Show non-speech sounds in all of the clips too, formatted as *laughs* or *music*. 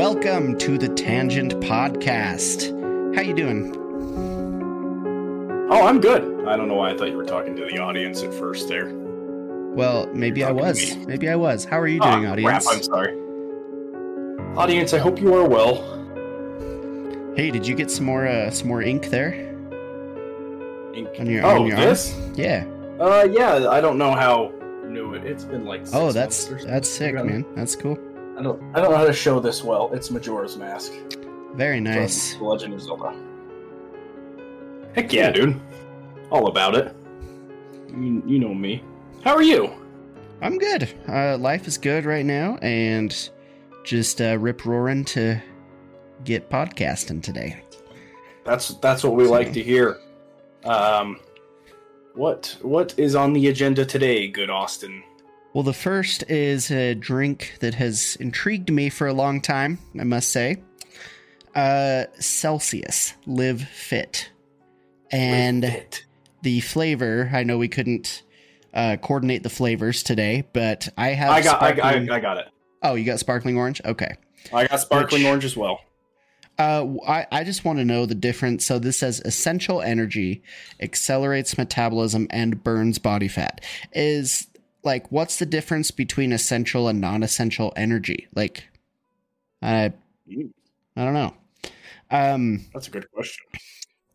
Welcome to the Tangent Podcast. How you doing? Oh, I'm good. I don't know why I thought you were talking to the audience at first there. Well, maybe I was. Maybe I was. How are you doing, Ah, audience? Crap, I'm sorry. Audience, I hope you are well. Hey, did you get some more uh, some more ink there Ink. on your oh, on your this? arm? Yeah. Uh, yeah. I don't know how new it. It's been like. Six Oh, that's that's sick, man. That's cool. I don't. I don't know how to show this well. It's Majora's Mask. Very from nice. The Legend of Zelda. Heck yeah, dude. All about it. You, you know me. How are you? I'm good. Uh, life is good right now, and just uh, rip roaring to get podcasting today. That's that's what we So- like to hear. Um, what what is on the agenda today, good Austin? Well, the first is a drink that has intrigued me for a long time, I must say. Uh, Celsius Live Fit. And Fit. the flavor, I know we couldn't uh, coordinate the flavors today, but I have. I got I, I, I got it. Oh, you got sparkling orange? Okay. I got sparkling Which- orange as well. Uh, I, I just want to know the difference. So this says essential energy accelerates metabolism and burns body fat. Is like what's the difference between essential and non-essential energy? Like, I I don't know. Um, That's a good question.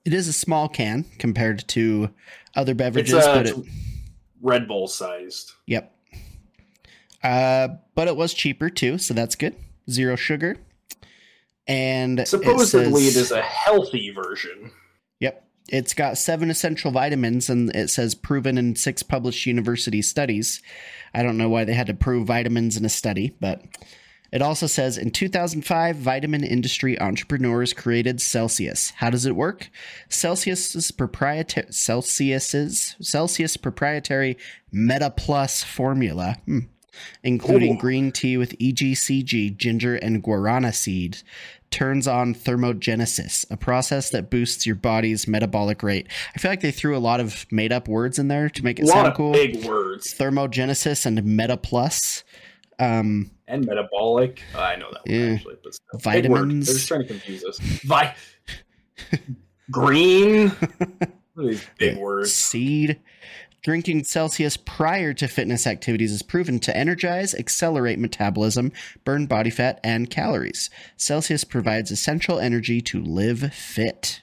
it is a small can compared to other beverages, It's, uh, but it, Red Bull sized. Yep. Uh, but it was cheaper too, so that's good. Zero sugar. And it Supposedly, says- it is a healthy version. It's got seven essential vitamins and it says proven in six published university studies. I don't know why they had to prove vitamins in a study, but it also says in 2005, vitamin industry entrepreneurs created Celsius. How does it work? Celsius's proprietary Celsius's Celsius proprietary Meta Plus formula, hmm, including Ooh. green tea with EGCG, ginger, and guarana seed, turns on thermogenesis, a process that boosts your body's metabolic rate. I feel like they threw a lot of made up words in there to make A it lot sound of cool. big words Thermogenesis and Meta Plus. Um, and metabolic. I know that one Yeah. actually, but still. Vitamins. They're just trying to confuse us. Vi- *laughs* Green. *laughs* What are these big words? seed. Drinking Celsius prior to fitness activities is proven to energize, accelerate metabolism, burn body fat, and calories. Celsius provides essential energy to live fit.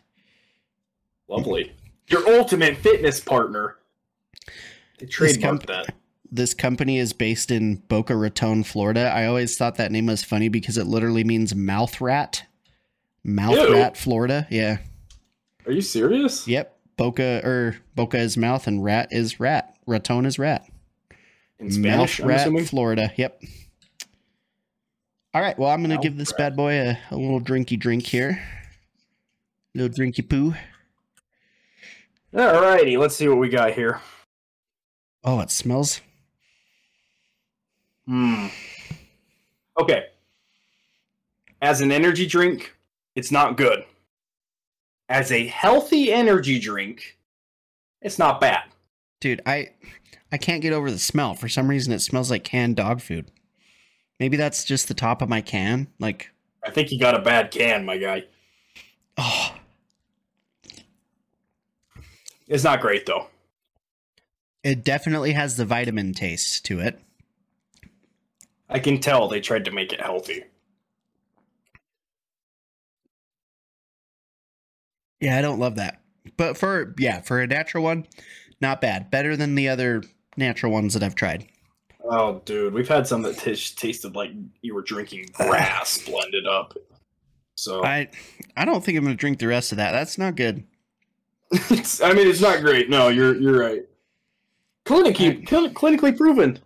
Lovely. Your ultimate fitness partner. They trademarked comp- that. This company is based in Boca Raton, Florida. I always thought that name was funny because it literally means mouth rat. Mouth Ew. rat, Florida. Yeah. Are you serious? Yep. Boca or Boca is mouth and rat is rat. Raton is rat. In Spanish, Mouth rat. Florida. Yep. All right. Well, I'm going to give this bad boy a, a little drinky drink here. A little drinky poo. All righty. let's see what we got here. Oh, it smells. Hmm. Okay. As an energy drink, it's not good. As a healthy energy drink, it's not bad. Dude, I I can't get over the smell. For some reason, it smells like canned dog food. Maybe that's just the top of my can. Like, I think you got a bad can, my guy. oh, It's not great though. it definitely has the vitamin taste to it. I can tell they tried to make it healthy. Yeah, I don't love that. But for yeah, for a natural one, not bad. Better than the other natural ones that I've tried. Oh, dude, we've had some that t- tasted like you were drinking grass *sighs* blended up. So I I don't think I'm gonna drink the rest of that. That's not good. it's, *laughs* I mean, it's not great. No, you're you're right. Clinically, cl- clinically proven.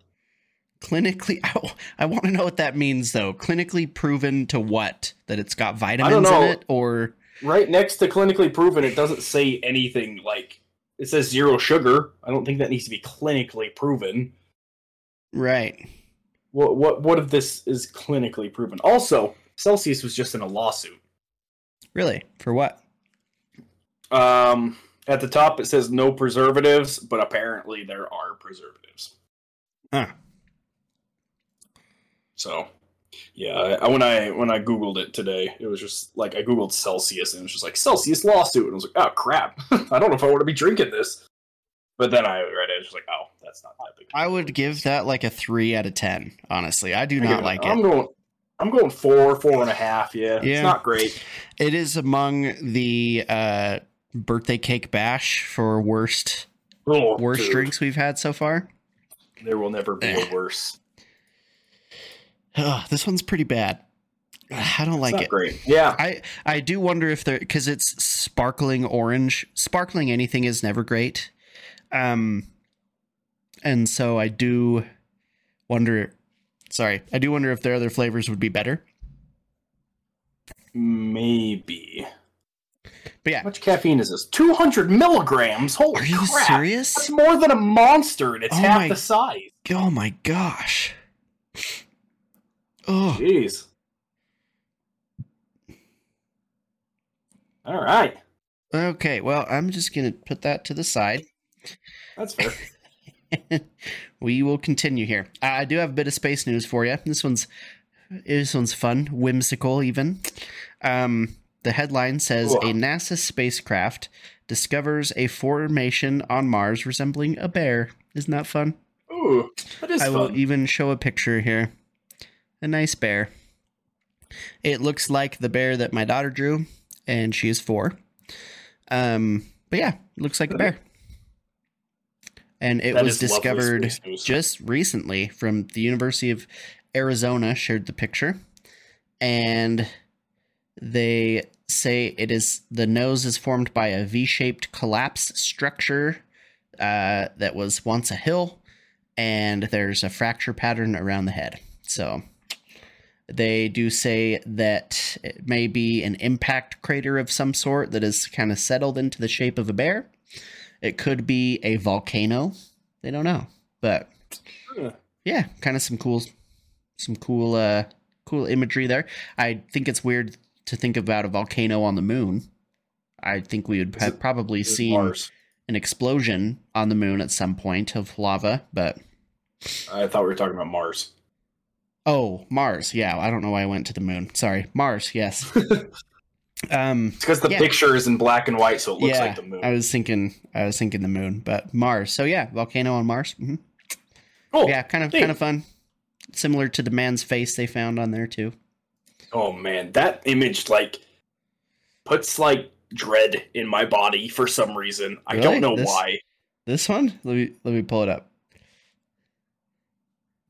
Clinically, *laughs* I, I want to know what that means though. Clinically proven to what? That it's got vitamins in it, or Right next to clinically proven, it doesn't say anything like it says zero sugar. I don't think that needs to be clinically proven. right? What what what if this is clinically proven? Also, Celsius was just in a lawsuit. Really? For what? Um, at the top it says no preservatives, but apparently there are preservatives. Huh. So Yeah, I, when I when I googled it today, it was just like I googled Celsius and it was just like Celsius lawsuit, and I was like, oh crap, *laughs* I don't know if I want to be drinking this. But then I read it, it was like, oh, that's not that big. I would give that like a three out of ten. Honestly, I do I not give it- I'm going. I'm going four, four and a half. Yeah, Yeah. it's not great. It is among the uh, birthday cake bash for worst Oh, worst dude, drinks we've had so far. There will never be Eh. a worse. Ugh, this one's pretty bad. I don't like not it. great. Yeah, I I do wonder if there because it's sparkling orange. Sparkling anything is never great. Um, and so I do wonder. Sorry, I do wonder if their other flavors would be better. maybe. But yeah, How much caffeine is this? Two hundred milligrams. Holy are you crap! That's more than a monster, and it's Oh half my- the size. Oh my gosh. Oh, Jeez. All right, okay. Well, I'm just gonna put that to the side. that's fair. *laughs* we will continue here. I do have a bit of space news for you. This one's this one's fun, whimsical, even. Um, the headline says Cool. a NASA spacecraft discovers a formation on Mars resembling a bear. Isn't that fun? Ooh, that is I will even show a picture here. A nice bear. It looks like the bear that my daughter drew, and she is four. Um, but yeah, it looks like a bear. And it That was discovered just recently from the University of Arizona shared the picture. And they say it is the nose is formed by a V-shaped collapse structure uh, that was once a hill, and there's a fracture pattern around the head. So they do say that it may be an impact crater of some sort that has kind of settled into the shape of a bear. It could be a volcano. They don't know, but Yeah. kind of some cool, some cool, uh, cool imagery there. I think it's weird to think about a volcano on the moon. I think we would have probably seen Mars. an explosion on the moon at some point of lava, but I thought we were talking about Mars. Oh, Mars. Yeah, I don't know why I went to the moon. Sorry, Mars. Yes. *laughs* um, It's because the Yeah. picture is in black and white, so it looks yeah, like the moon. I was thinking, I was thinking the moon, but Mars. So yeah, volcano on Mars. hmm cool. Yeah, kind of, neat. kind of fun. Similar to the man's face they found on there too. Oh man, that image like puts like dread in my body for some reason. I don't know This- why. This one, let me let me pull it up.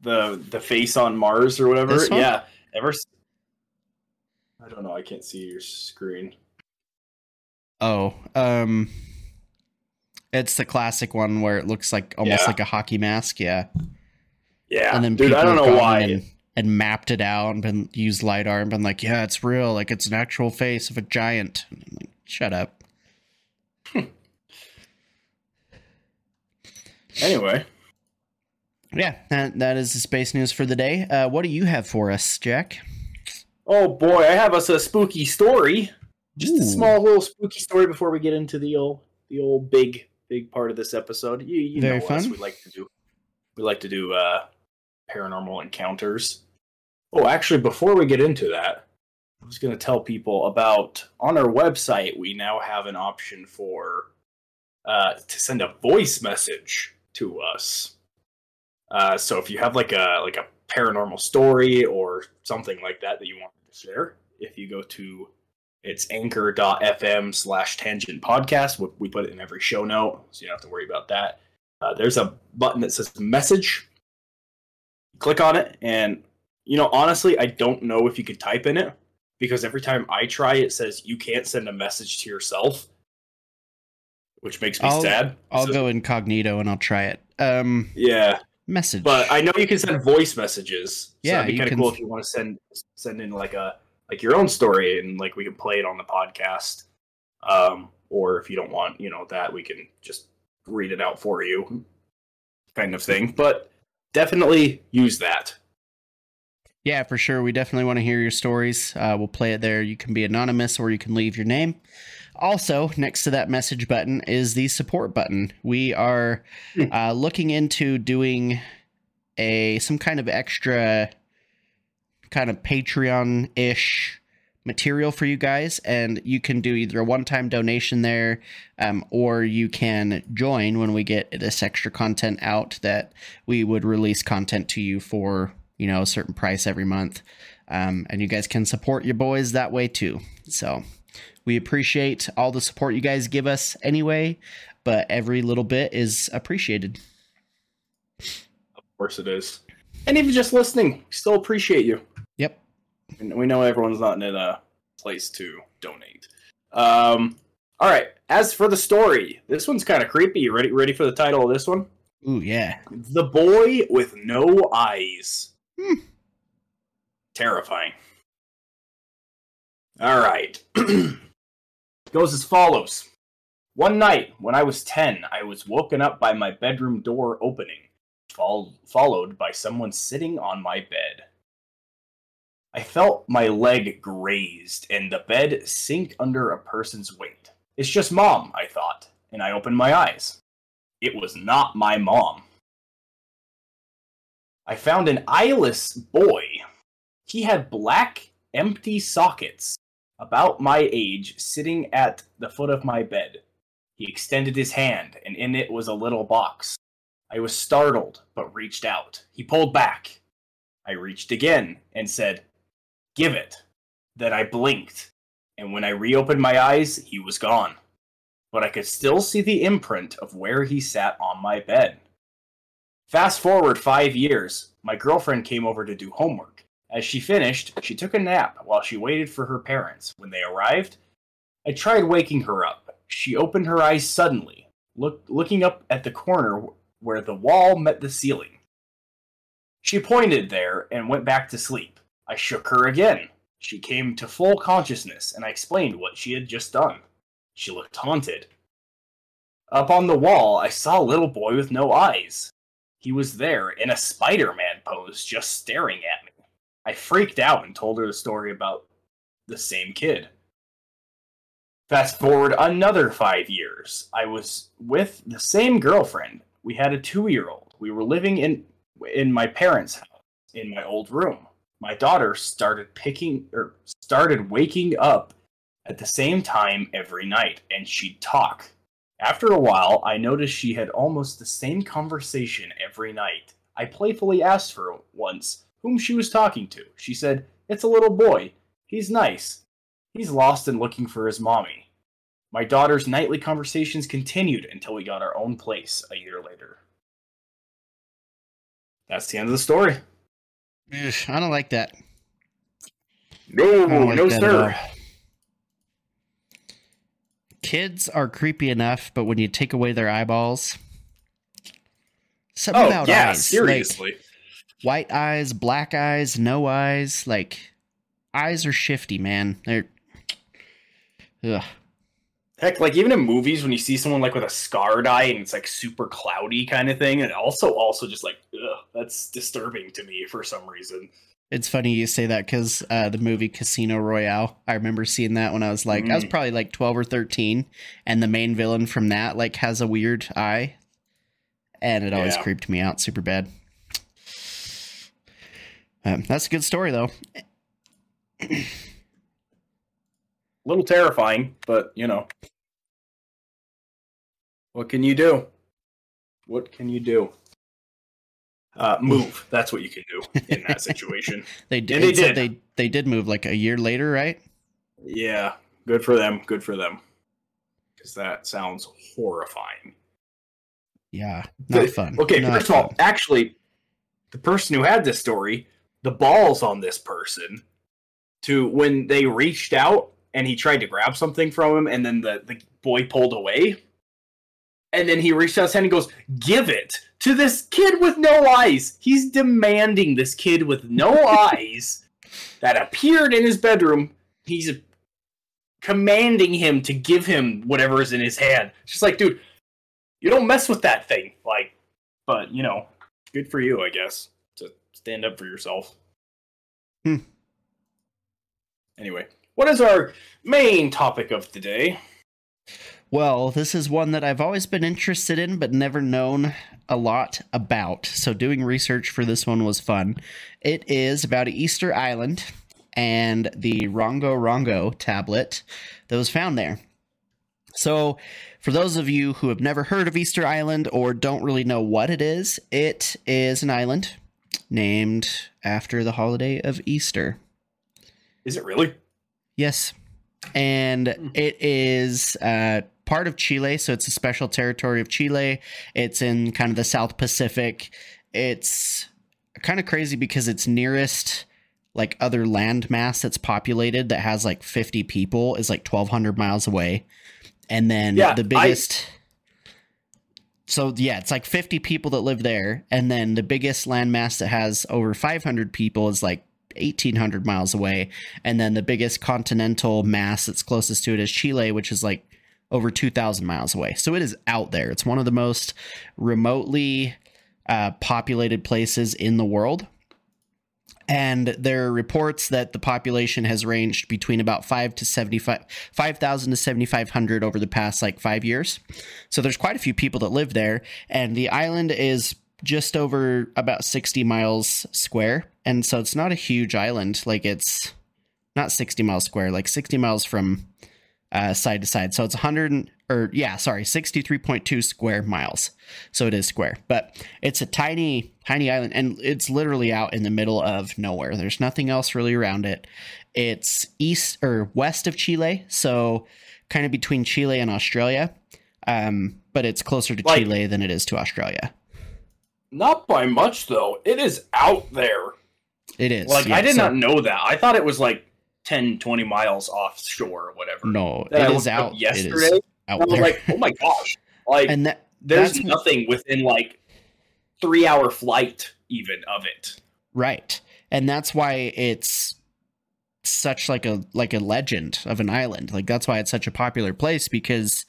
The the face on Mars or whatever. Yeah. Ever. I don't know. I can't see your screen. Oh, um, it's the classic one where it looks like almost Yeah. like a hockey mask. Yeah. Yeah, and then dude, I don't know why. and, and mapped it out and been used lidar and been like, yeah, it's real, like it's an actual face of a giant. Like, Shut up. *laughs* Anyway, Yeah, that, that is the space news for the day. Uh, what do you have for us, Jack? oh boy, I have us a spooky story. Just Ooh. a small little spooky story before we get into the old the old big big part of this episode. You, you Very know us. We like to do we like to do uh paranormal encounters. Oh, actually, before we get into that, I was going to tell people about on our website. We now have an option for uh, to send a voice message to us. Uh, so if you have like a like a paranormal story or something like that that you want to share, if you go to it's anchor.fm slash tangent podcast. We- We put it in every show note, so you don't have to worry about that. Uh, there's a button that says message. Click on it, and you know, honestly, I don't know if you could type in it because every time I try, it says you can't send a message to yourself, which makes me I'll- sad. I'll So- go incognito and I'll try it. Um, Yeah, message. but I know you can send voice messages. So Yeah, it'd be kind of cool if you want to send send in like a like your own story and like we can play it on the podcast. Um, or if you don't want, you know, that we can just read it out for you, kind of thing. But definitely use that. Yeah, for sure. We definitely want to hear your stories. Uh, we'll play it there. You can be anonymous or you can leave your name. Also, next to that message button is the support button. We are Hmm. uh, looking into doing a some kind of extra kind of Patreon ish material for you guys, and you can do either a one time donation there, um, or you can join when we get this extra content out that we would release content to you for you know a certain price every month, um, and you guys can support your boys that way too. So we appreciate all the support you guys give us anyway, but every little bit is appreciated. Of course it is. And even just listening, still appreciate you. Yep. And we know everyone's not in a place to donate. Um, all right. As for the story, this one's kind of creepy. You ready? Ready for the title of this one? Ooh, yeah. The boy with no eyes. Hmm. Terrifying. All right. *clears throat* Goes as follows. One night, when I was 10, I was woken up by my bedroom door opening, fol- followed by someone sitting on my bed. I felt my leg grazed and the bed sink under a person's weight. It's just mom, I thought, and I opened my eyes. It was not my mom. I found an eyeless boy. He had black, empty sockets, about my age, sitting at the foot of my bed. He extended his hand, and in it was a little box. I was startled, but reached out. He pulled back. I reached again and said, Give it. Then I blinked, and when I reopened my eyes, he was gone. But I could still see the imprint of where he sat on my bed. Fast forward five years, my girlfriend came over to do homework. As she finished, she took a nap while she waited for her parents. When they arrived, I tried waking her up. She opened her eyes suddenly, look, looking up at the corner where the wall met the ceiling. She pointed there and went back to sleep. I shook her again. She came to full consciousness, and I explained what she had just done. She looked haunted. Up on the wall, I saw a little boy with no eyes. He was there in a Spider Man pose, just staring at me. I freaked out and told her the story about the same kid. Fast forward another five years. I was with the same girlfriend. We had a two year old. We were living in in my parents' house in my old room. My daughter started picking or started waking up at the same time every night and she'd talk. After a while, I noticed she had almost the same conversation every night. I playfully asked her once whom she was talking to. She said, It's a little boy. He's nice. He's lost and looking for his mommy. My daughter's nightly conversations continued until we got our own place a year later. That's the end of the story. Ugh, I don't like that. No, like no, that sir. Kids are creepy enough, but when you take away their eyeballs, something Oh, about yeah, eyes, seriously. like white eyes, black eyes, no eyes, like eyes are shifty, man. They're ugh. Heck, like even in movies when you see someone like with a scarred eye and it's like super cloudy kind of thing, and also also just like ugh, that's disturbing to me for some reason. It's funny you say that because uh, the movie Casino Royale. I remember seeing that when I was like, I was Mm. probably like twelve or thirteen, and the main villain from that like has a weird eye, and it always Yeah. creeped me out super bad. Um, that's a good story though. A little terrifying, but you know, what can you do? What can you do? Uh, move. That's what you can do in that situation. *laughs* They did. And they did. They they did move like a year later, right? yeah, good for them. Good for them. Because that sounds horrifying. Yeah, not fun. Okay, Not first of all, actually, the person who had this story, the balls on this person, to when they reached out and he tried to grab something from him, and then the, the boy pulled away, and then he reached out his hand and goes, "Give it to this kid with no eyes." He's demanding this kid with no *laughs* eyes that appeared in his bedroom. He's commanding him to give him whatever is in his hand. It's just like, dude, you don't mess with that thing. Like, but you know, good for you, I guess, stand up for yourself. Hmm. Anyway, what is our main topic of the day? Well, this is one that I've always been interested in, but never known a lot about. So, doing research for this one was fun. It is about Easter Island and the Rongo Rongo tablet that was found there. So, for those of you who have never heard of Easter Island or don't really know what it is, it is an island named after the holiday of Easter. Is it really? Yes. And Hmm. it is uh, part of Chile, so it's a special territory of Chile. It's in kind of the South Pacific. It's kind of crazy because it's nearest like other landmass that's populated that has like 50 people is like 1200 miles away. And then Yeah, the biggest so yeah, it's like 50 people that live there and then the biggest landmass that has over 500 people is like 1800 miles away and then the biggest continental mass that's closest to it is Chile, which is like over 2,000 miles away. So it is out there. It's one of the most remotely uh, populated places in the world. And there are reports that the population has ranged between about five to 75, 5,000 to 7,500 over the past like five years. So there's quite a few people that live there. And the island is just over about 60 miles square. And so it's not a huge island. Like it's not 60 miles square, like 60 miles from uh, side to side. So it's 100 and- or yeah, sorry, 63.2 square miles. So it is square, but it's a tiny, tiny island and it's literally out in the middle of nowhere. There's nothing else really around it. It's east or west of Chile. So kind of between Chile and Australia. Um, but it's closer to Like- Chile than it is to Australia. Not by much though. It is out there. It is. Like yeah, I did so- not know that. I thought it was like 10, 20 miles offshore or whatever. No, Then it I is out. It yesterday. is I out there. like, oh my gosh. Like and that there's nothing within like three hour flight even of it. Right. And that's why it's such like a like a legend of an island. Like that's why it's such a popular place because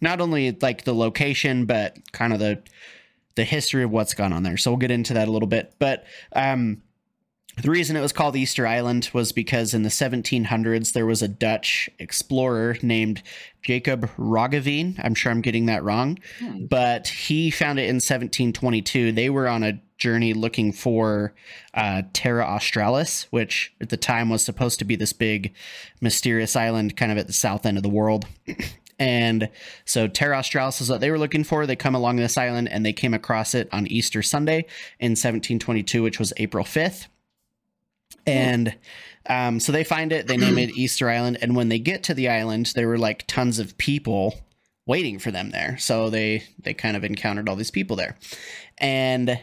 not only like the location but kind of the the history of what's gone on there. So we'll get into that a little bit. But um the reason it was called Easter Island was because in the 1700s there was a Dutch explorer named Jacob Roggeveen. I'm sure I'm getting that wrong, Hmm. but he found it in 1722. They were on a journey looking for uh, Terra Australis, which at the time was supposed to be this big mysterious island kind of at the south end of the world. *clears throat* And so Terra Australis is what they were looking for. They come along this island and they came across it on Easter Sunday in 1722, which was April 5th. And um, so they find it, they name it Easter Island. And when they get to the island, there were like tons of people waiting for them there. So they they kind of encountered all these people there. And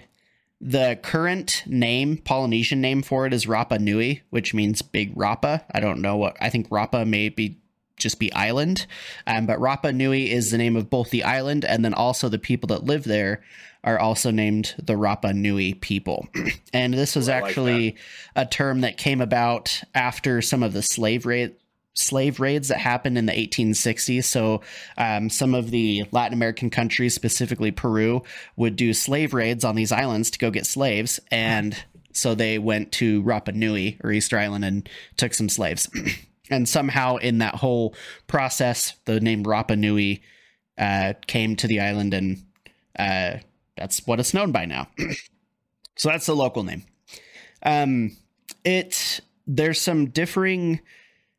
the current name, Polynesian name for it is Rapa Nui, which means big Rapa. I don't know what I think Rapa may be just be island. Um, but Rapa Nui is the name of both the island and then also the people that live there are also named the Rapa Nui people. *clears throat* and this was Ooh, I like actually a term that came about after some of the slave raid slave raids that happened in the 1860s. So um, some of the Latin American countries, specifically Peru, would do slave raids on these islands to go get slaves. And so they went to Rapa Nui or Easter Island and took some slaves. *clears throat* and somehow in that whole process, the name Rapa Nui uh, came to the island, and uh, that's what it's known by now. *clears throat* so that's the local name. Um, it there's some differing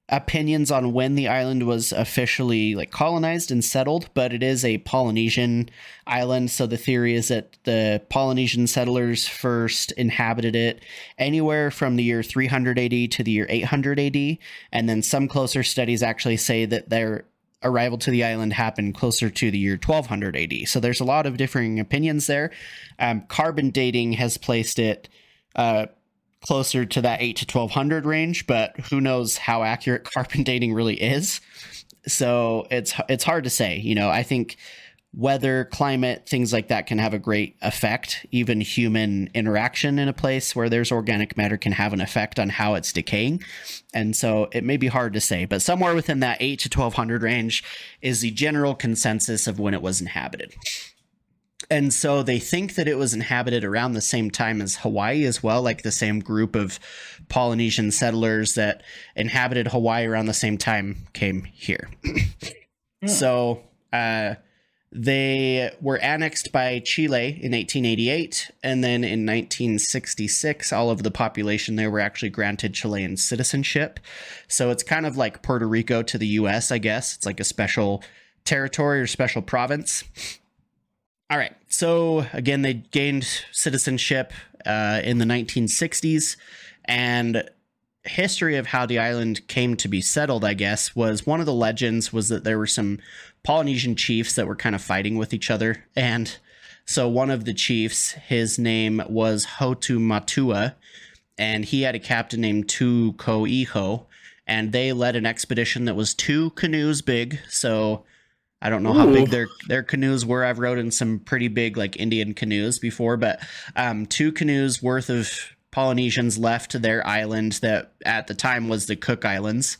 opinions on when the island was officially like colonized and settled, but it is a Polynesian island. So the theory is that the Polynesian settlers first inhabited it anywhere from the year 300 AD to the year 800 AD, and then some closer studies actually say that their arrival to the island happened closer to the year 1200 AD. So there's a lot of differing opinions there. Um, carbon dating has placed it. Uh, closer to that 8 to 1200 range but who knows how accurate *laughs* carbon dating really is so it's it's hard to say you know i think weather climate things like that can have a great effect even human interaction in a place where there's organic matter can have an effect on how it's decaying and so it may be hard to say but somewhere within that 8 to 1200 range is the general consensus of when it was inhabited and so they think that it was inhabited around the same time as Hawaii as well, like the same group of Polynesian settlers that inhabited Hawaii around the same time came here. Hmm. So Uh, they were annexed by Chile in 1888, and then in 1966, all of the population there were actually granted Chilean citizenship. So it's kind of like Puerto Rico to the US, I guess. It's like a special territory or special province. All right. So again, they gained citizenship uh, in the 1960s, and history of how the island came to be settled, I guess, was one of the legends was that there were some Polynesian chiefs that were kind of fighting with each other. And so one of the chiefs, his name was Hotu Matua, and he had a captain named Tu Ko Iho, and they led an expedition that was two canoes big. So I don't know Ooh. how big their their canoes were. I've rode in some pretty big like Indian canoes before, but um, two canoes worth of Polynesians left their island that at the time was the Cook Islands,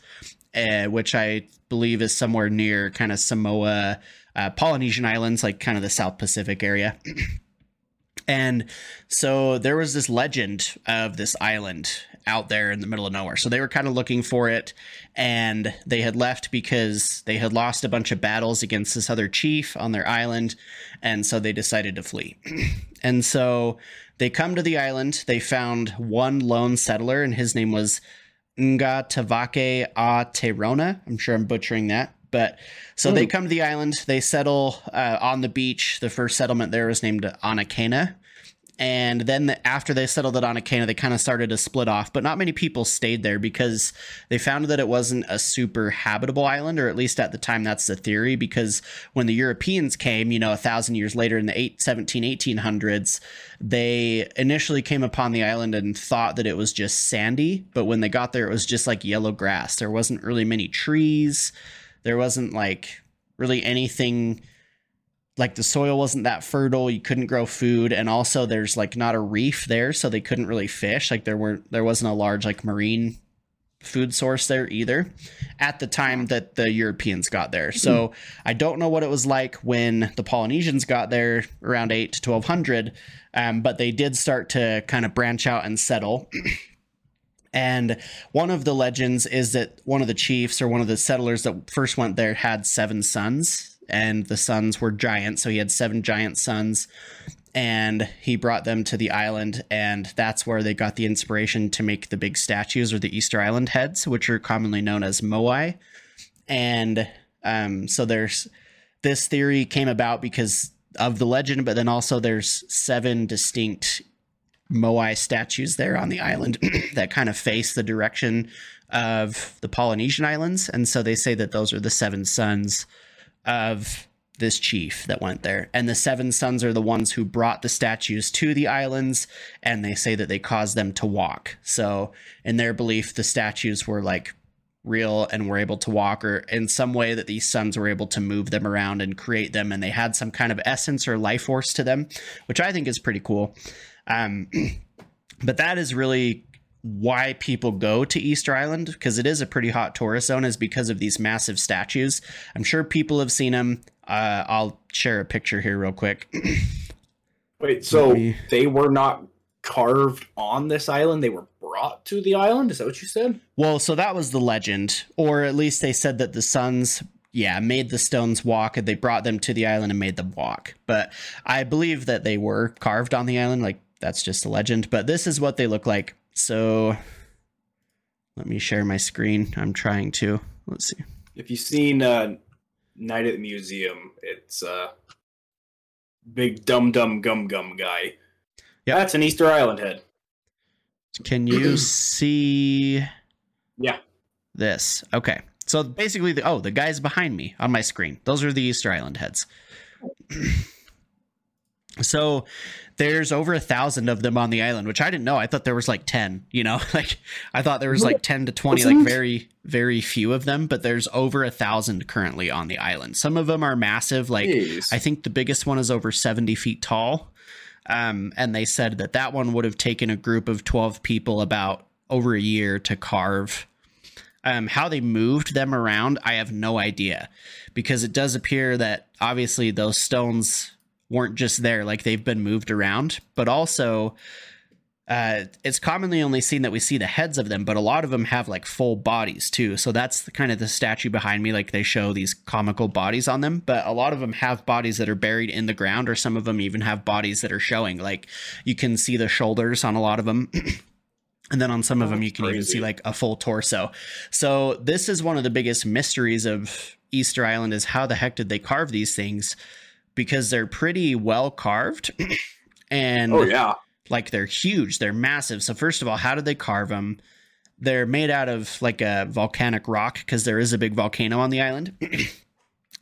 uh, which I believe is somewhere near kind of Samoa, uh, Polynesian Islands, like kind of the South Pacific area. *clears throat* and so there was this legend of this island out there in the middle of nowhere. So they were kind of looking for it and they had left because they had lost a bunch of battles against this other chief on their island. And so they decided to flee. *clears throat* and so they come to the island. They found one lone settler, and his name was Nga Tavake A Terona. I'm sure I'm butchering that. But so Ooh. they come to the island. They settle uh, on the beach. The first settlement there was named Anakena and then the, after they settled it Anakena, they kind of started to split off. But not many people stayed there because they found that it wasn't a super habitable island, or at least at the time, that's the theory. Because when the Europeans came, you know, a thousand years later in the 8, 17, 1800s, they initially came upon the island and thought that it was just sandy. But when they got there, it was just like yellow grass. There wasn't really many trees. There wasn't like really anything like the soil wasn't that fertile you couldn't grow food and also there's like not a reef there so they couldn't really fish like there weren't there wasn't a large like marine food source there either at the time that the Europeans got there. So mm. I don't know what it was like when the Polynesians got there around 8 to 1200, um, but they did start to kind of branch out and settle. *clears throat* and one of the legends is that one of the chiefs or one of the settlers that first went there had seven sons and the sons were giants. So he had seven giant sons, and he brought them to the island, and that's where they got the inspiration to make the big statues or the Easter Island heads, which are commonly known as moai. And um, so there's this theory came about because of the legend, but then also there's seven distinct moai statues there on the island *clears throat* that kind of face the direction of the Polynesian islands, and so they say that those are the seven sons of this chief that went there. And the seven sons are the ones who brought the statues to the islands, and they say that they caused them to walk. So, in their belief, the statues were like real and were able to walk, or in some way that these sons were able to move them around and create them, and they had some kind of essence or life force to them, which I think is pretty cool. Um, *clears throat* but that is really why people go to Easter Island because it is a pretty hot tourist zone is because of these massive statues. I'm sure people have seen them. Uh, I'll share a picture here real quick. Wait, so me... they were not carved on this island; they were brought to the island. Is that what you said? Well, so that was the legend, or at least they said that the sons yeah, made the stones walk and they brought them to the island and made them walk. But I believe that they were carved on the island. Like that's just a legend. But this is what they look like. So let me share my screen. I'm trying to. Let's see. If you've seen uh, Night at the Museum, it's uh, big dum dum gum gum guy. Yeah, that's an Easter Island head. Can you *clears throat* see? Yeah. This okay. So basically, the oh, the guys behind me on my screen. Those are the Easter Island heads. *clears throat* so there's over a thousand of them on the island, which I didn't know. I thought there was like 10, you know, *laughs* like I thought there was like 10 to 20, like very, very few of them, but there's over a thousand currently on the island. Some of them are massive. Like Jeez. I think the biggest one is over 70 feet tall. Um, and they said that that one would have taken a group of 12 people about over a year to carve. Um, how they moved them around, I have no idea because it does appear that obviously those stones weren't just there, like they've been moved around, but also uh, it's commonly only seen that we see the heads of them, but a lot of them have like full bodies too. So that's the, kind of the statue behind me. Like they show these comical bodies on them, but a lot of them have bodies that are buried in the ground, or some of them even have bodies that are showing. Like you can see the shoulders on a lot of them. *clears throat* and then on some of Oh, them, you can even see like a full torso. So this is one of the biggest mysteries of Easter Island is how the heck did they carve these things? Because they're pretty well carved. *clears throat* and Oh yeah. like they're huge. They're massive. So first of all how did they carve them they're made out of like a volcanic rock because there is a big volcano on the island. *clears throat*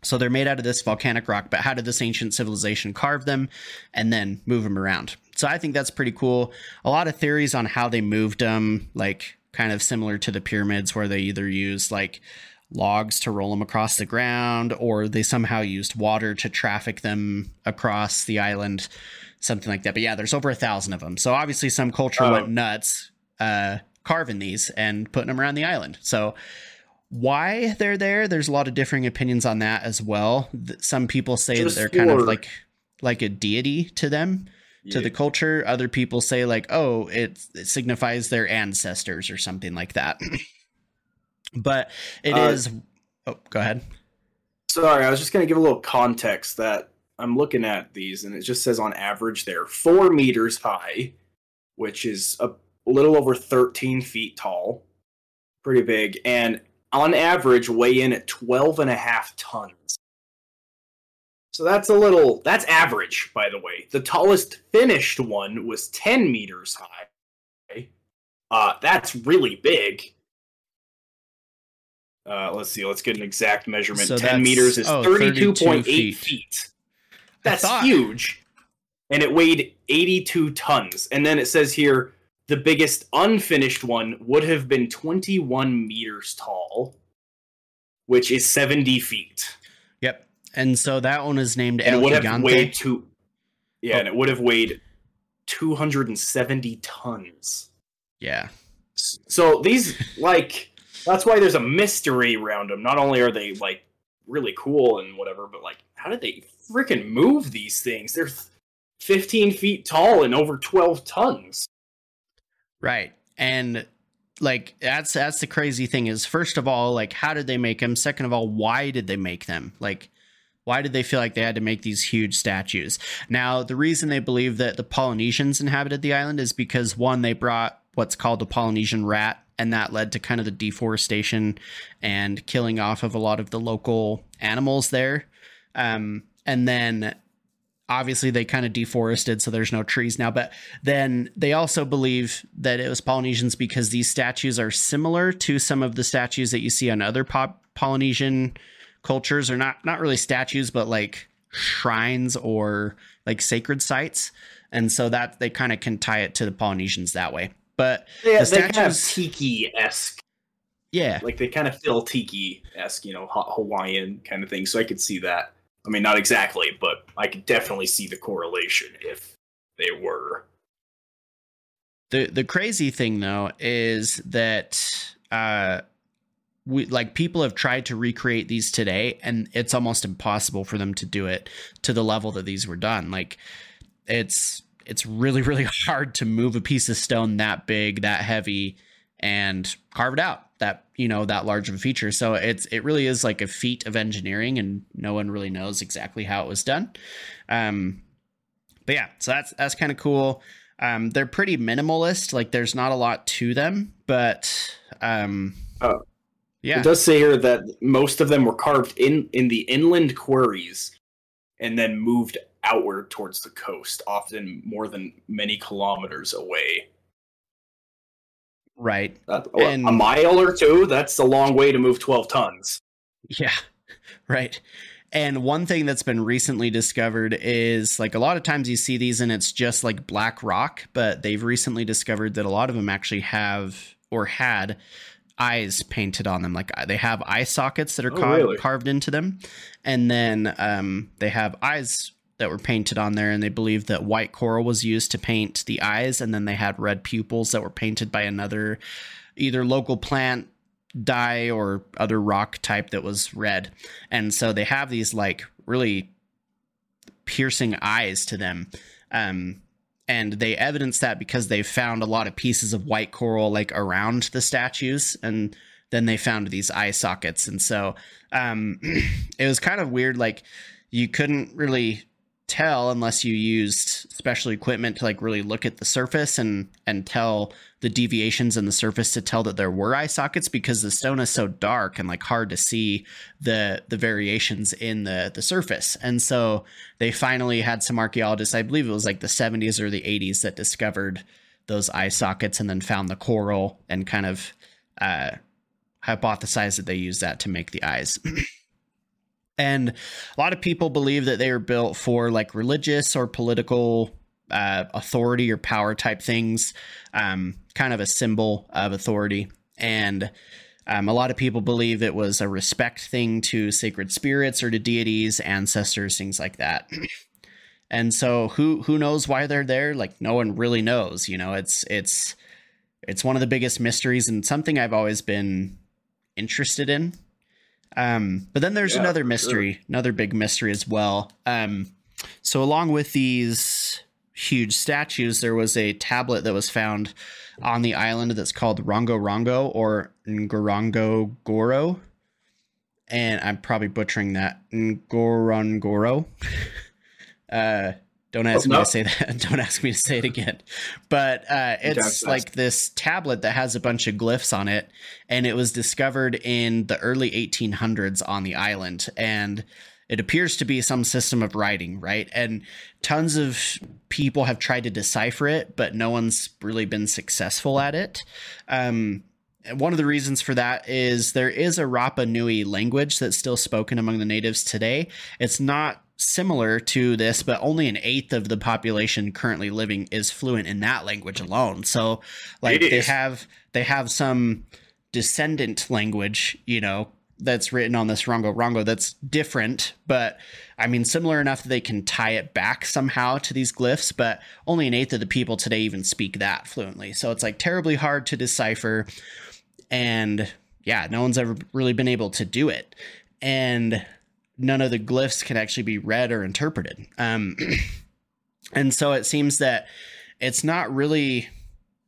So they're made out of this volcanic rock but how did this ancient civilization carve them and then move them around? So i think that's pretty cool. A lot of theories on how they moved them like kind of similar to the pyramids where they either used like logs to roll them across the ground or they somehow used water to traffic them across the island something like that. But yeah, there's over a thousand of them. So obviously, some culture Oh. went nuts uh, carving these and putting them around the island. So why they're there? There's a lot of differing opinions on that as well. Some people say Just that they're kind of like like a deity to them to Yeah. the culture. Other people say like, oh, it, it signifies their ancestors or something like that. But it is. Uh, Oh, go ahead. Sorry, I was just going to give a little context that I'm looking at these, and it just says on average they're four meters high, which is a little over 13 feet tall. Pretty big. And on average, weigh in at 12 and a half tons. So that's a little, that's average, by the way. The tallest finished one was 10 meters high. Uh, that's really big. Uh, let's see. Let's get an exact measurement. So 10 meters is oh, 32.8 feet. feet. That's huge. And it weighed 82 tons. And then it says here the biggest unfinished one would have been 21 meters tall, which is 70 feet. Yep. And so that one is named And El would have Gigante. weighed two. Yeah, Oh. and it would have weighed 270 tons. Yeah. So these like that's why there's a mystery around them. Not only are they like really cool and whatever, but like how did they freaking move these things? They're 15 feet tall and over 12 tons. Right. And like that's that's the crazy thing is first of all, like how did they make them? Second of all, why did they make them? Like why did they feel like they had to make these huge statues? Now, the reason they believe that the Polynesians inhabited the island is because one, they brought what's called the Polynesian rat, and that led to kind of the deforestation and killing off of a lot of the local animals there. Um, and then obviously they kind of deforested, so there's no trees now. But then they also believe that it was Polynesians because these statues are similar to some of the statues that you see on other Polynesian cultures, or not not really statues, but like shrines or like sacred sites. And so that they kind of can tie it to the Polynesians that way. But Yeah, The they kind of statues- tiki esque. yeah, Like they kind of feel tiki esque, you know, Hawaiian kind of thing. So I could see that. I mean, not exactly, but I could definitely see the correlation if they were. the the crazy thing though is that uh we like people have tried to recreate these today and it's almost impossible for them to do it to the level that these were done like it's it's really really *laughs* hard to move a piece of stone that big that heavy and carve it out that you know that large of a feature. So it's it really is like a feat of engineering and no one really knows exactly how it was done. Um but yeah so that's that's kind of cool. Um they're pretty minimalist like there's not a lot to them but um Oh. yeah. It does say here that most of them were carved in in the inland quarries and then moved outward towards the coast, often more than many kilometers away. right That, And- a mile or two, that's a long way to move 12 tons. Yeah, *laughs* right. And one thing that's been recently discovered is like a lot of times you see these and it's just like black rock, but they've recently discovered that a lot of them actually have or had eyes painted on them. Like uh, they have eye sockets that are Oh, ca- really? carved into them, and then um, they have eyes that were painted on there. And they believe that white coral was used to paint the eyes, and then they had red pupils that were painted by another either local plant dye or other rock type that was red. And so they have these like really piercing eyes to them. Um and they evidence that because they found a lot of pieces of white coral like around the statues and then they found these eye sockets and so um, *clears throat* it was kind of weird like you couldn't really tell unless you used special equipment to like really look at the surface and and tell the deviations in the surface to tell that there were eye sockets because the stone is so dark and like hard to see the the variations in the the surface. And so they finally had some archaeologists i believe it was like the 70s or the 80s that discovered those eye sockets and then found the coral and kind of uh hypothesized that they used that to make the eyes *clears throat* And a lot of people believe that they are built for like religious or political uh, authority or power type things, um, kind of a symbol of authority. And um, a lot of people believe it was a respect thing to sacred spirits or to deities, ancestors, things like that. *clears throat* and so, who who knows why they're there? Like, no one really knows. You know, it's it's it's one of the biggest mysteries and something I've always been interested in um, but then there's yeah, another mystery, sure. another big mystery as well. Um, so along with these huge statues, there was a tablet that was found on the island that's called Rongo Rongo or Ngorongo Goro. And I'm probably butchering that. Ngorongoro. *laughs* uh, don't ask oh, me no. to say that. *laughs* Don't ask me to say it again. But uh, it's like this tablet that has a bunch of glyphs on it, and it was discovered in the early 1800s on the island, and it appears to be some system of writing, right? And tons of people have tried to decipher it, but no one's really been successful at it. Um, one of the reasons for that is there is a Rapa Nui language that's still spoken among the natives today. It's not similar to this, but only an eighth of the population currently living is fluent in that language alone. So, like they have they have some descendant language, you know, that's written on this Rongo Rongo that's different, but I mean similar enough that they can tie it back somehow to these glyphs. But only an eighth of the people today even speak that fluently. So it's like terribly hard to decipher, and yeah, no one's ever really been able to do it. And none of the glyphs can actually be read or interpreted. Um, *clears throat* and so it seems that it's not really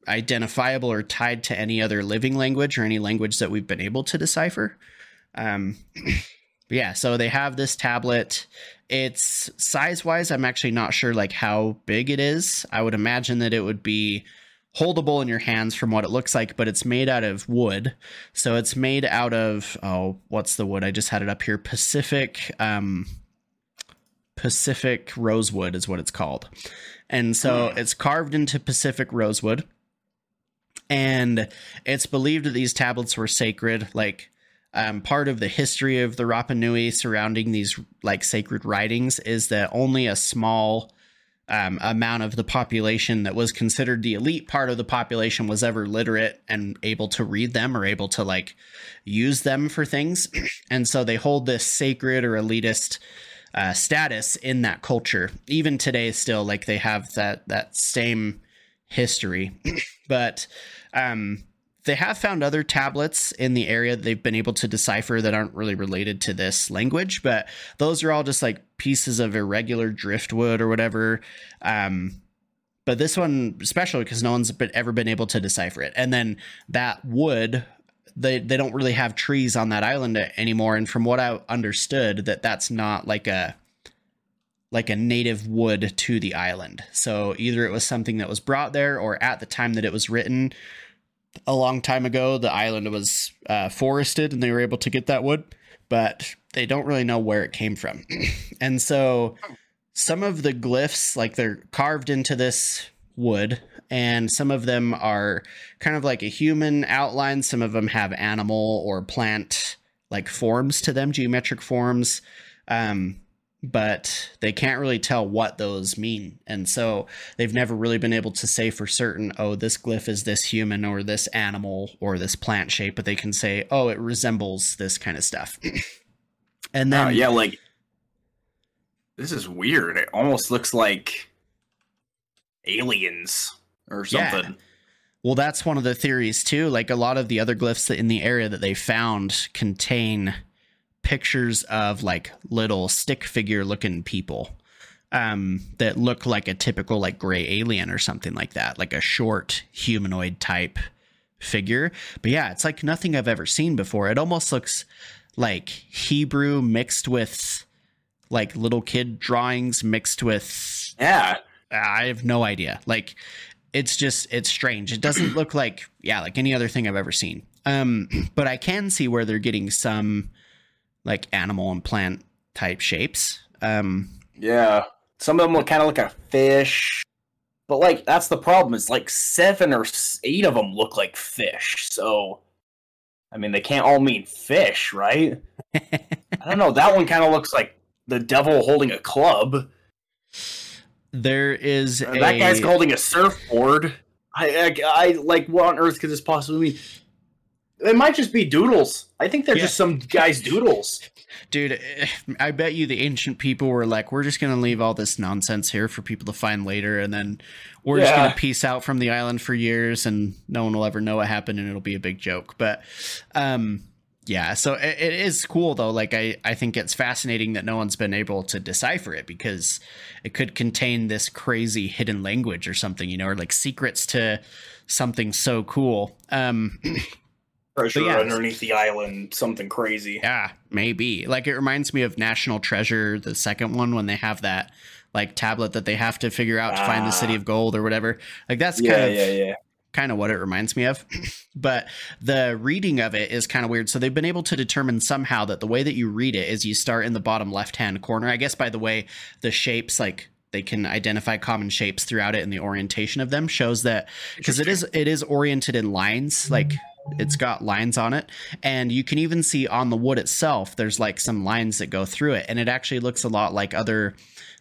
identifiable or tied to any other living language or any language that we've been able to decipher. Um, *clears throat* yeah, so they have this tablet. It's size wise, I'm actually not sure like how big it is. I would imagine that it would be holdable in your hands from what it looks like, but it's made out of wood. So it's made out of oh, what's the wood? I just had it up here. Pacific um Pacific rosewood is what it's called. And so mm. it's carved into Pacific rosewood. And it's believed that these tablets were sacred, like um, part of the history of the Rapa Nui surrounding these like sacred writings is that only a small um, amount of the population that was considered the elite part of the population was ever literate and able to read them or able to like use them for things. *clears throat* And so they hold this sacred or elitist uh, status in that culture. Even today, still, like they have that that same history. *clears throat* but um, they have found other tablets in the area they've been able to decipher that aren't really related to this language, but those are all just like pieces of irregular driftwood or whatever. Um, but this one, especially because no one's been, ever been able to decipher it. And then that wood, they they don't really have trees on that island anymore. And from what I understood, that that's not like a like a native wood to the island. So either it was something that was brought there, or at the time that it was written a long time ago, the island was uh, forested and they were able to get that wood, but they don't really know where it came from. *clears throat* and so some of the glyphs, like they're carved into this wood, and some of them are kind of like a human outline. Some of them have animal or plant like forms to them, geometric forms. Um, but they can't really tell what those mean. And so they've never really been able to say for certain, oh, this glyph is this human or this animal or this plant shape, but they can say, oh, it resembles this kind of stuff. *clears throat* and then. Uh, yeah, like. This is weird. It almost looks like aliens or something. Yeah. Well, that's one of the theories too. Like a lot of the other glyphs in the area that they found contain pictures of like little stick figure looking people. um, that look like a typical like gray alien or something like that, like a short humanoid type figure. But yeah, it's like nothing I've ever seen before. It almost looks like Hebrew mixed with like little kid drawings mixed with Yeah. I have no idea. Like it's just it's strange. It doesn't look like yeah, like any other thing I've ever seen. Um *clears throat* but I can see where they're getting some like animal and plant type shapes. Um Yeah. Some of them look kind of like a fish. But like that's the problem is like seven or eight of them look like fish. So I mean they can't all mean fish, right? I don't know. That one kind of looks like the devil holding a club. there is Uh, a, That guy's holding a surfboard. I, I, I like what on earth could this possibly mean? It might just be doodles. I think they're Yeah. just some guy's doodles. *laughs* dude i bet you the ancient people were like we're just gonna leave all this nonsense here for people to find later and then we're just gonna peace out from the island for years and no one will ever know what happened and it'll be a big joke but um yeah so it, it is cool though like i i think it's fascinating that no one's been able to decipher it because it could contain this crazy hidden language or something you know or like secrets to something so cool um *clears throat* Treasure yeah. underneath the island, something crazy. Yeah, maybe. Like it reminds me of National Treasure, the second one, when they have that like tablet that they have to figure out to find the city Ah. of gold or whatever. Like that's yeah, kind of yeah, yeah. kind of what it reminds me of. *clears throat* but the reading of it is kind of weird. So they've been able to determine somehow that the way that you read it is you start in the bottom left hand corner. I guess by the way, the shapes like they can identify common shapes throughout it and the orientation of them shows that because it is it is oriented in lines like it's got lines on it. And you can even see on the wood itself there's like some lines that go through it. And it actually looks a lot like other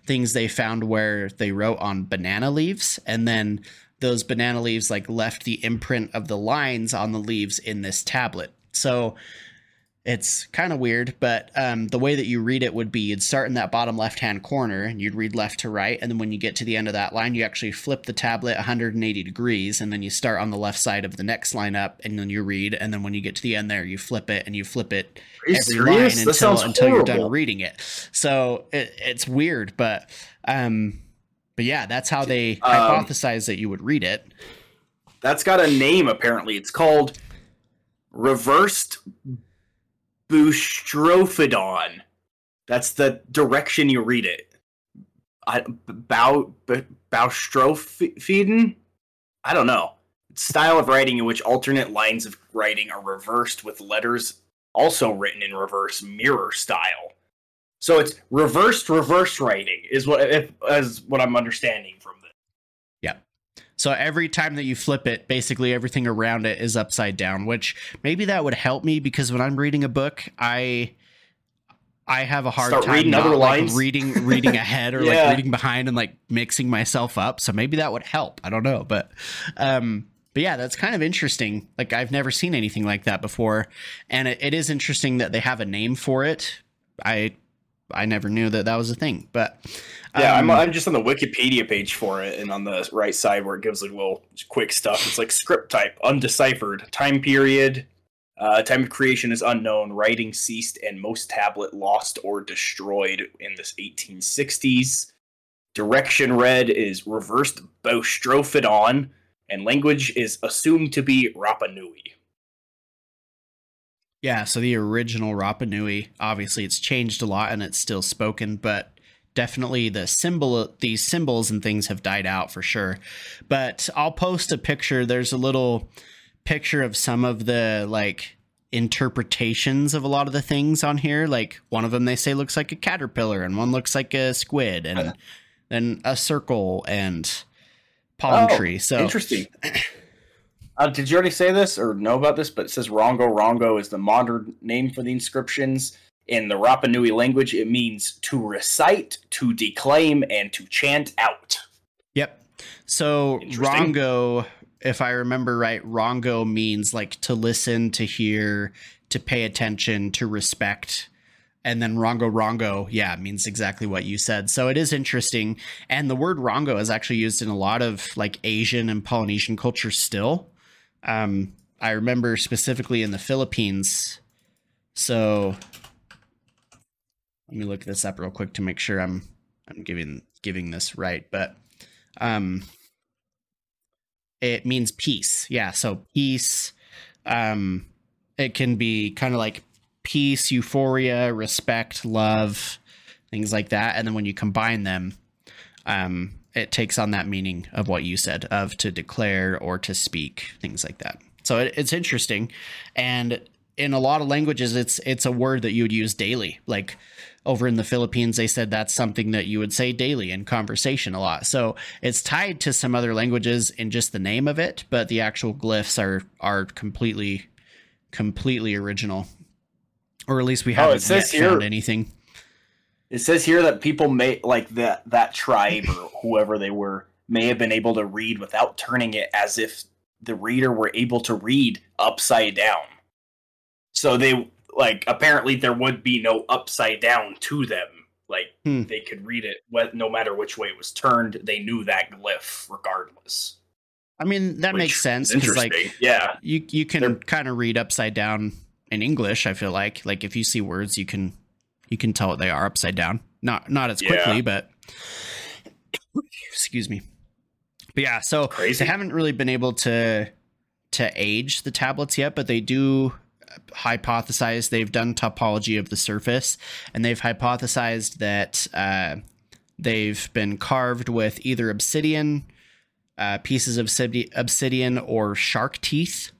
things they found where they wrote on banana leaves. And then those banana leaves like left the imprint of the lines on the leaves in this tablet. So it's kind of weird but um, the way that you read it would be you'd start in that bottom left hand corner and you'd read left to right and then when you get to the end of that line you actually flip the tablet 180 degrees and then you start on the left side of the next line up and then you read and then when you get to the end there you flip it and you flip it every serious? line until until you're done reading it. So it, it's weird, but um, but yeah, that's how they Um, hypothesize that you would read it. That's got a name apparently. It's called reversed boustrophodon. That's the direction you read it. I bow b- boustropheden? I don't know. Style of writing in which alternate lines of writing are reversed with letters also written in reverse mirror style. So it's reversed reverse writing is what if as what I'm understanding from. So every time that you flip it, basically everything around it is upside down. Which maybe that would help me because when I'm reading a book, I I have a hard Start time reading not, other like, reading reading *laughs* ahead or Yeah. like reading behind and like mixing myself up. So maybe that would help. I don't know, but um but yeah, that's kind of interesting. Like I've never seen anything like that before, and it, it is interesting that they have a name for it. I I never knew that that was a thing, but Yeah, um, I'm, I'm just on the Wikipedia page for it, and on the right side where it gives like little quick stuff, it's like script type, undeciphered, time period, uh, time of creation is unknown, writing ceased, and most tablet lost or destroyed in this 1860s. Direction read is reversed Boustrophodon, and language is assumed to be Rapa Nui. Yeah, so the original Rapa Nui, obviously it's changed a lot and it's still spoken, but definitely the symbol these symbols and things have died out for sure. But I'll post a picture. There's a little picture of some of the like interpretations of a lot of the things on here. Like one of them they say looks like a caterpillar and one looks like a squid and uh-huh. then a circle and palm Oh, tree. So Interesting. *clears throat* Uh, did you already say this or know about this? But it says Rongo. Rongo is the modern name for the inscriptions. In the Rapa Nui language, it means to recite, to declaim, and to chant out. Yep. So Rongo, if I remember right, Rongo means like to listen, to hear, to pay attention, to respect. And then Rongo Rongo, yeah, means exactly what you said. So it is interesting. And the word Rongo is actually used in a lot of like Asian and Polynesian cultures still. Um, I remember specifically in the Philippines. So let me look this up real quick to make sure I'm I'm giving giving this right, but um, it means peace. Yeah, so peace. Um, it can be kind of like peace, euphoria, respect, love, things like that. And then when you combine them, um, it takes on that meaning of what you said of to declare or to speak, things like that. So it, it's interesting, and in a lot of languages, it's it's a word that you would use daily. Like over in the Philippines, they said that's something that you would say daily in conversation a lot. So it's tied to some other languages in just the name of it, but the actual glyphs are are completely completely original, or at least we Oh, haven't says yet here- found anything. It says here that people may like that that tribe or whoever they were may have been able to read without turning it as if the reader were able to read upside down. So they like apparently there would be no upside down to them. Like Hmm. they could read it no matter which way it was turned. They knew that glyph regardless. I mean, that which makes sense because like interesting. yeah, you you can kind of read upside down in English. I feel like like if you see words, you can you can tell what they are upside down. Not not as quickly, Yeah. but *coughs* excuse me. But yeah, so they haven't really been able to to age the tablets yet, but they do hypothesize they've done topology of the surface, and they've hypothesized that uh, they've been carved with either obsidian, uh, pieces of obsidian, or shark teeth.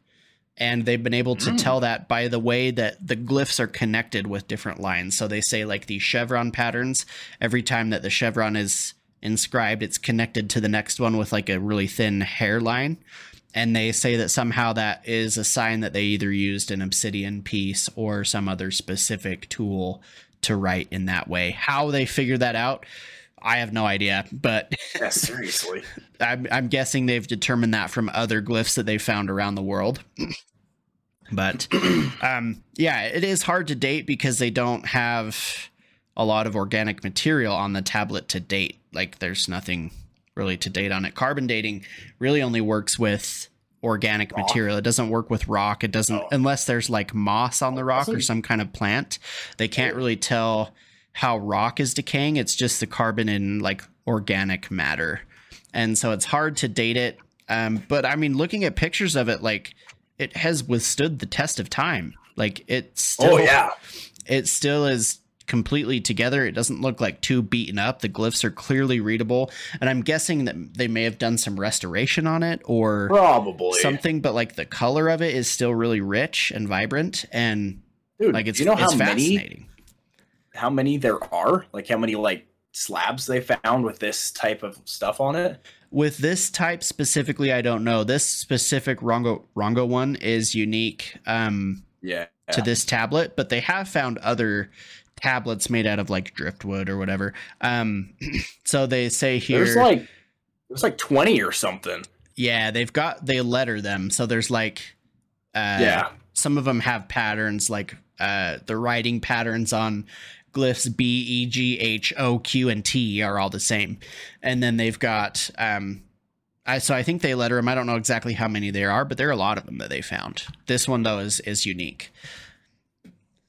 And they've been able to Mm. tell that by the way that the glyphs are connected with different lines. So they say, like the chevron patterns, every time that the chevron is inscribed, it's connected to the next one with like a really thin hairline. And they say that somehow that is a sign that they either used an obsidian piece or some other specific tool to write in that way. How they figure that out, I have no idea. But yeah, seriously. *laughs* I'm, I'm guessing they've determined that from other glyphs that they found around the world. *clears throat* but *clears throat* um, yeah, it is hard to date because they don't have a lot of organic material on the tablet to date. Like there's nothing really to date on it. Carbon dating really only works with organic Rock? material. It doesn't work with rock. It doesn't Oh. unless there's like moss on the rock or some kind of plant. They can't really tell how rock is decaying. It's just the carbon in like organic matter. And so it's hard to date it. Um, but I mean, looking at pictures of it, like it has withstood the test of time. Like it oh, still, oh yeah. it still is completely together. It doesn't look like too beaten up. The glyphs are clearly readable, and I'm guessing that they may have done some restoration on it or Probably something. But like the color of it is still really rich and vibrant, and Dude, like it's you know how it's many fascinating. how many there are? Like how many like slabs they found with this type of stuff on it? With this type specifically, I don't know. This specific Rongo Rongo one is unique. Um, Yeah. to this tablet, but they have found other tablets made out of like driftwood or whatever. Um, *clears throat* so they say here, There's like there's like 20 or something. yeah, they've got they letter them. So there's like, uh, yeah. some of them have patterns like uh, the writing patterns on glyphs B, E, G, H, O, Q, and T are all the same, and then they've got um. I, so I think they letter them. I don't know exactly how many there are, but there are a lot of them that they found. This one though is is unique.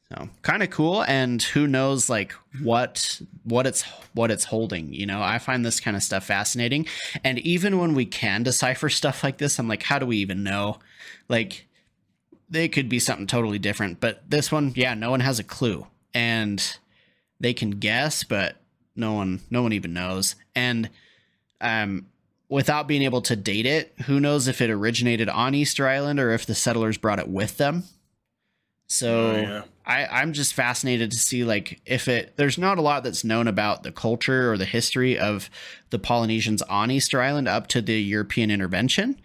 So kind of cool, and who knows like what what it's what it's holding. You know, I find this kind of stuff fascinating, and even when we can decipher stuff like this, I'm like, how do we even know? Like, they could be something totally different, but this one, yeah, no one has a clue, and they can guess, but no one no one even knows, and um. Without being able to date it, who knows if it originated on Easter Island or if the settlers brought it with them? So Oh, yeah. I, I'm just fascinated to see like if it there's not a lot that's known about the culture or the history of the Polynesians on Easter Island up to the European intervention.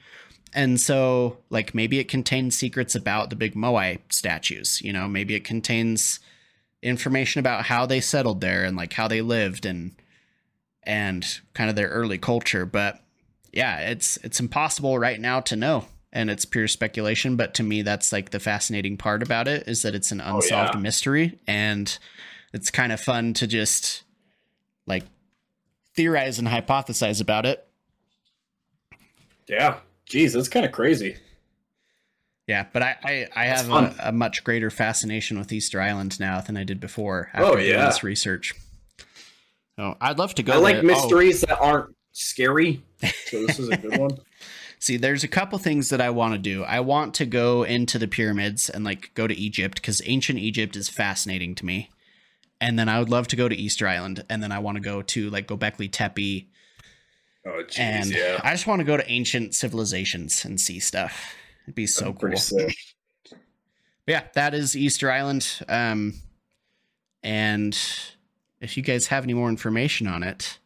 And so like maybe it contains secrets about the big Moai statues, you know, maybe it contains information about how they settled there and like how they lived and and kind of their early culture, but yeah, it's it's impossible right now to know and it's pure speculation but to me that's like the fascinating part about it is that it's an oh, unsolved yeah. mystery and it's kind of fun to just like theorize and hypothesize about it Yeah. Jeez, that's kind of crazy. Yeah but i i, I have a, a much greater fascination with easter island now than i did before oh, after Oh, yeah. this research Oh, I'd love to go. I like there. Oh, mysteries that aren't scary. So this is a good *laughs* one. see, there's a couple things that I want to do. I want to go into the pyramids and like go to Egypt because ancient Egypt is fascinating to me. And then I would love to go to Easter Island, and then I want to go to like Gobekli Tepe, Oh jeez, and yeah. I just want to go to ancient civilizations and see stuff. It'd be so cool. Pretty yeah, that is Easter Island. Um, and if you guys have any more information on it,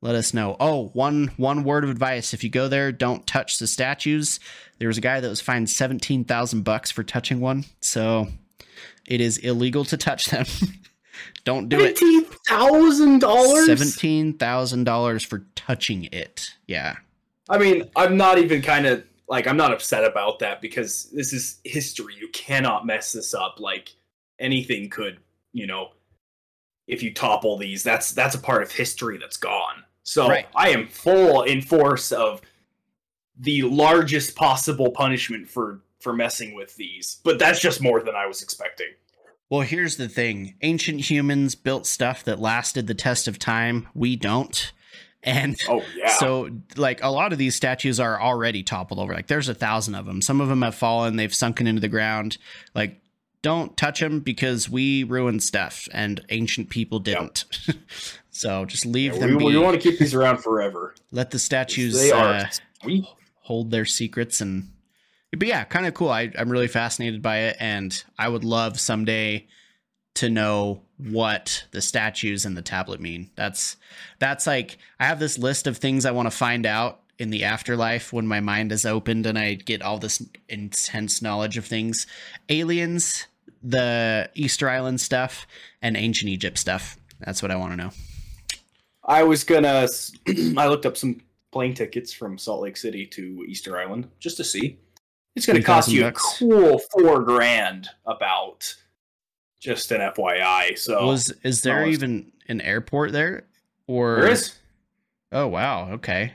let us know. Oh, one one word of advice: if you go there, don't touch the statues. There was a guy that was fined seventeen thousand bucks for touching one, so it is illegal to touch them. *laughs* don't do it. Fifteen thousand dollars. Seventeen thousand dollars for touching it. Yeah. I mean, I'm not even kind of like I'm not upset about that because this is history. You cannot mess this up. Like anything could, you know, if you topple these, that's that's a part of history that's gone. So Right. I am full in force of the largest possible punishment for for messing with these. But that's just more than I was expecting. Well, here's the thing ancient humans built stuff that lasted the test of time. We don't. And *laughs* Oh yeah. so, like, a lot of these statues are already toppled over. Like, there's a thousand of them. Some of them have fallen, they've sunken into the ground. Like, don't touch them because we ruined stuff and ancient people didn't. *laughs* so, just leave Yeah, them we, be. we want to keep these around forever. Let the statues They are uh, hold their secrets and but yeah kind of cool I, i'm really fascinated by it and i would love someday to know what the statues and the tablet mean that's that's like i have this list of things i want to find out in the afterlife when my mind is opened and i get all this intense knowledge of things aliens the easter island stuff and ancient egypt stuff that's what i want to know I was gonna. *clears throat* I looked up some plane tickets from Salt Lake City to Easter Island just to see. It's gonna cost 3,000 you a cool four grand. About just an FYI. So was is there even an airport there or there is. Oh wow, okay.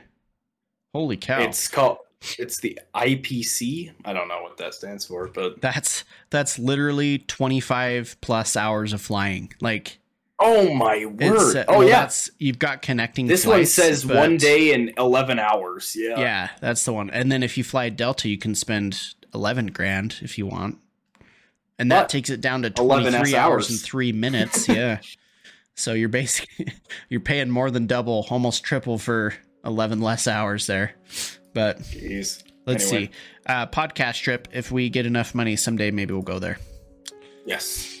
Holy cow. It's called. It's the IPC. I don't know what that stands for, but that's that's literally 25 plus hours of flying. Like oh my word! uh, oh well, yeah, that's you've got connecting this one says but- one day and eleven hours. Yeah. Yeah, that's the one. And then if you fly Delta, you can spend 11 grand if you want. And that What? takes it down to 11 23 hours hours. and 3 minutes. *laughs* Yeah. so you're basically *laughs* you're paying more than double, almost triple for 11 less hours there. But Jeez. Let's Anyway. see. Uh, podcast trip. If we get enough money someday, maybe we'll go there. Yes.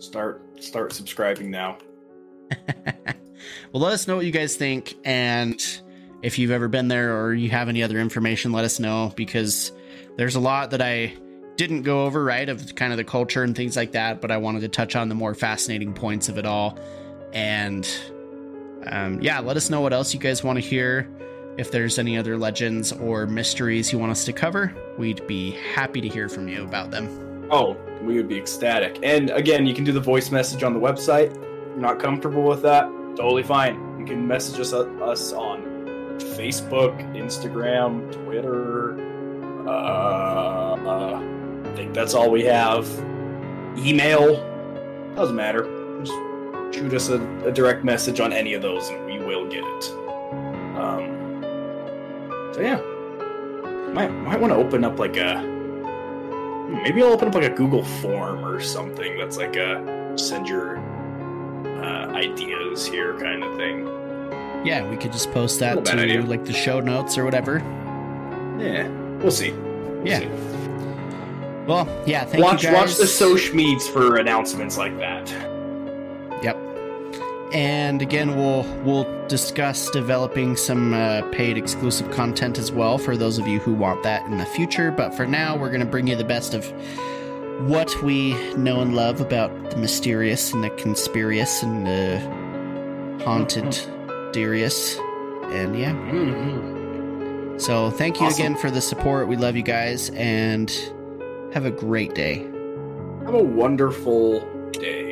Start start subscribing now. *laughs* well, let us know what you guys think. And if you've ever been there or you have any other information, let us know because there's a lot that I didn't go over, right? Of kind of the culture and things like that. But I wanted to touch on the more fascinating points of it all. And um, yeah, let us know what else you guys want to hear. If there's any other legends or mysteries you want us to cover, we'd be happy to hear from you about them. Oh, we would be ecstatic. And again, you can do the voice message on the website. You're not comfortable with that, totally fine. You can message us, us on Facebook, Instagram, Twitter. Uh, I think that's all we have. Email. Doesn't matter. Just shoot us a, a direct message on any of those and we will get it. Um, so yeah. Might, might want to open up like a Maybe I'll open up like a Google form or something that's like a send your uh, ideas here kind of thing. Yeah, we could just post that Not a bad to idea. like the show notes or whatever. Yeah, we'll see. We'll Yeah. see. Well, yeah, thank watch you guys. watch the social for announcements like that. Yep. And again, we'll we'll discuss developing some uh, paid exclusive content as well for those of you who want that in the future. But for now, we're going to bring you the best of what we know and love about the mysterious and the conspirious and the haunted, *laughs* derious. And yeah, Mm-hmm. so thank you Awesome. again for the support. We love you guys and have a great day. Have a wonderful day.